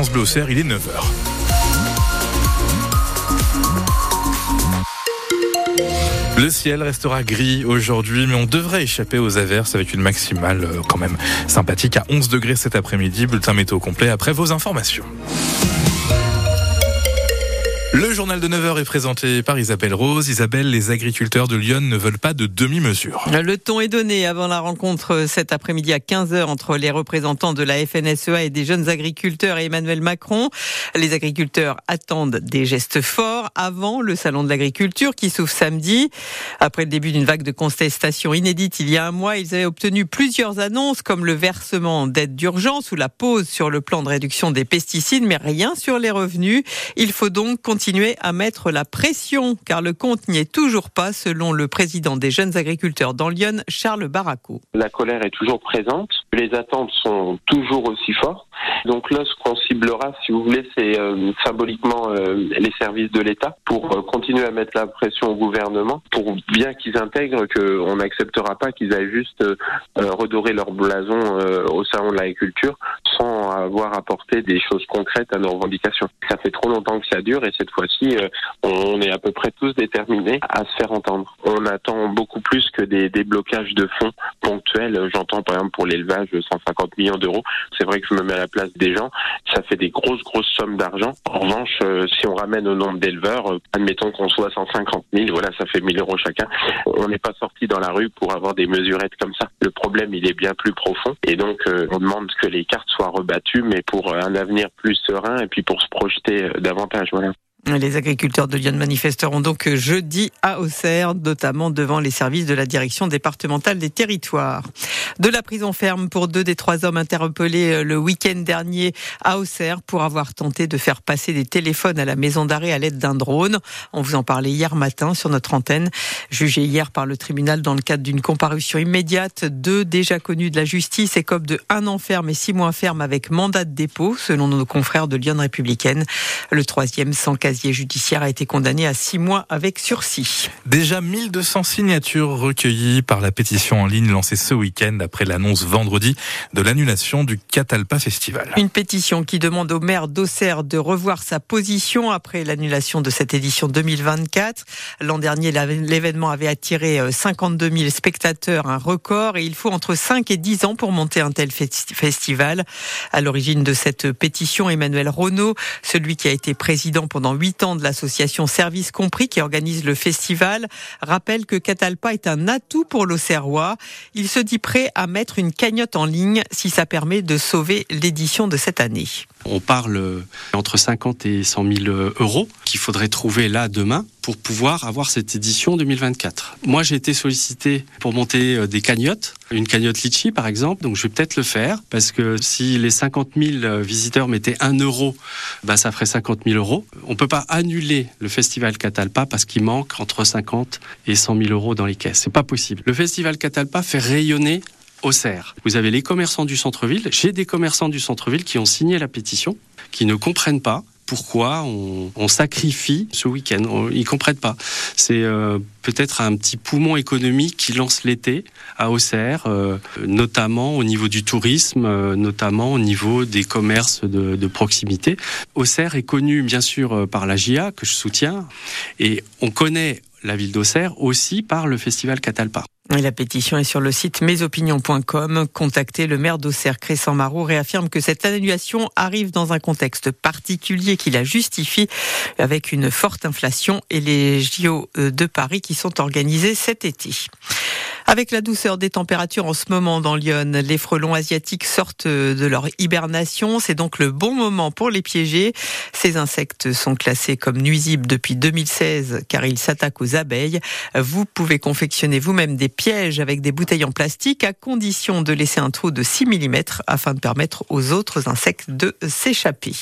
Il est 9h. Le ciel restera gris aujourd'hui, mais on devrait échapper aux averses avec une maximale euh, quand même sympathique à 11 degrés cet après-midi. Bulletin météo complet après vos informations. Le journal de 9h est présenté par Isabelle Rose. Isabelle, les agriculteurs de Lyon ne veulent pas de demi-mesure. Le ton est donné avant la rencontre cet après-midi à 15h entre les représentants de la FNSEA et des jeunes agriculteurs et Emmanuel Macron. Les agriculteurs attendent des gestes forts avant le salon de l'agriculture qui s'ouvre samedi. Après le début d'une vague de contestation inédite il y a un mois, ils avaient obtenu plusieurs annonces comme le versement d'aides d'urgence ou la pause sur le plan de réduction des pesticides, mais rien sur les revenus. Il faut donc continuer à mettre la pression, car le compte n'y est toujours pas, selon le président des jeunes agriculteurs dans Lyon, Charles Barraco. La colère est toujours présente, les attentes sont toujours aussi fortes. Donc là, ce qu'on ciblera, si vous voulez, c'est euh, symboliquement euh, les services de l'État pour euh, continuer à mettre la pression au gouvernement, pour bien qu'ils intègrent qu'on n'acceptera pas qu'ils aillent juste redorer leur blason au salon de l'agriculture sans avoir apporté des choses concrètes à nos revendications. Ça fait trop longtemps que ça dure et cette fois-ci, on est à peu près tous déterminés à se faire entendre. On attend beaucoup plus que des déblocages de fonds ponctuels. J'entends par exemple pour l'élevage 150 millions d'euros. C'est vrai que je me mets à la place des gens, ça fait des grosses, grosses sommes d'argent. En revanche, euh, si on ramène au nombre d'éleveurs, euh, admettons qu'on soit 150 000, voilà, ça fait 1000 euros chacun. On n'est pas sorti dans la rue pour avoir des mesurettes comme ça. Le problème, il est bien plus profond. Et donc, euh, on demande que les cartes soient rebattues, mais pour un avenir plus serein et puis pour se projeter davantage. Voilà. Les agriculteurs de Lyon manifesteront donc jeudi à Auxerre, notamment devant les services de la direction départementale des territoires. De la prison ferme pour deux des trois hommes interpellés euh, le week-end dernier à Auxerre pour avoir tenté de faire passer des téléphones à la maison d'arrêt à l'aide d'un drone. On vous en parlait hier matin sur notre antenne. Jugé hier par le tribunal dans le cadre d'une comparution immédiate, deux déjà connus de la justice écopent de un an ferme et six mois ferme avec mandat de dépôt, selon nos confrères de Lyon républicaine. Le troisième, sans casier judiciaire, a été condamné à six mois avec sursis. Déjà 1200 signatures recueillies par la pétition en ligne lancée ce week-end après l'annonce vendredi de l'annulation du Catalpa Festival. Une pétition qui demande au maire d'Auxerre de revoir sa position après l'annulation de cette édition 2024. L'an dernier, l'événement avait attiré 52 euh, 000 spectateurs, un record, et il faut entre 5 et 10 ans pour monter un tel festival. À l'origine de cette pétition, Emmanuel Renault, celui qui a été président pendant 8 ans de l'association Service Compris qui organise le festival, rappelle que Catalpa est un atout pour l'Auxerrois. Il se dit prêt à mettre une cagnotte en ligne si ça permet de sauver l'édition de cette année. On parle entre 50 et 100 000 euros qu'il faudrait trouver là demain pour pouvoir avoir cette édition 2024. Moi, j'ai été sollicité pour monter euh, des cagnottes, une cagnotte Litchi par exemple, donc je vais peut-être le faire parce que si les 50 000 visiteurs mettaient 1 euro, bah, ça ferait 50 000 euros. On peut pas annuler le festival Catalpa parce qu'il manque entre 50 et 100 000 euros dans les caisses. C'est pas possible. Le festival Catalpa fait rayonner Auxerre. Vous avez les commerçants du centre-ville. J'ai des commerçants du centre-ville qui ont signé la pétition, qui ne comprennent pas pourquoi on, sacrifie ce week-end. Ils comprennent pas. C'est euh, peut-être un petit poumon économique qui lance l'été à Auxerre, euh, notamment au niveau du tourisme, euh, notamment au niveau des commerces de, de proximité. Auxerre est connu bien sûr par la GIA que je soutiens, et on connaît la ville d'Auxerre aussi par le festival Catalpa. La pétition est sur le site mesopinions.com. Contacté, le maire d'Auxerre, Crescent Marot, réaffirme que cette annulation arrive dans un contexte particulier qui la justifie avec une forte inflation et les JO de Paris qui sont organisés cet été. Avec la douceur des températures en ce moment dans Lyon, les frelons asiatiques sortent de leur hibernation. C'est donc le bon moment pour les piéger. Ces insectes sont classés comme nuisibles depuis 2016 car ils s'attaquent aux abeilles. Vous pouvez confectionner vous-même des pièges avec des bouteilles en plastique à condition de laisser un trou de 6 mm afin de permettre aux autres insectes de s'échapper.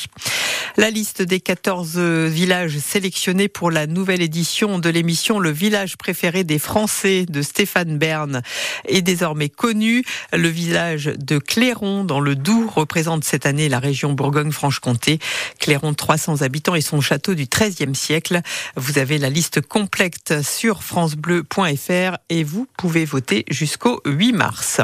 La liste des 14 villages sélectionnés pour la nouvelle édition de l'émission Le village préféré des Français de Stéphane Bern est désormais connue. Le village de Clairon dans le Doubs représente cette année la région Bourgogne-Franche-Comté. Clairon, 300 habitants et son château du XIIIe siècle. Vous avez la liste complète sur francebleu.fr et vous pouvez voter jusqu'au 8 mars.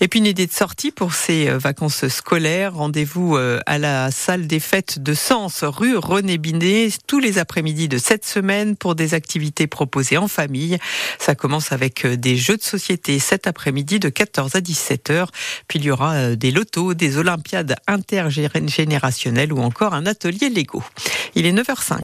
Et puis une idée de sortie pour ces euh, vacances scolaires. Rendez-vous euh, à la salle des fêtes de Sens, rue René Binet, tous les après-midi de cette semaine pour des activités proposées en famille. Ça commence avec euh, des jeux de société cet après-midi de 14 à 17 heures. Puis il y aura des lotos, des olympiades intergénérationnelles ou encore un atelier Lego. Il est 9h05.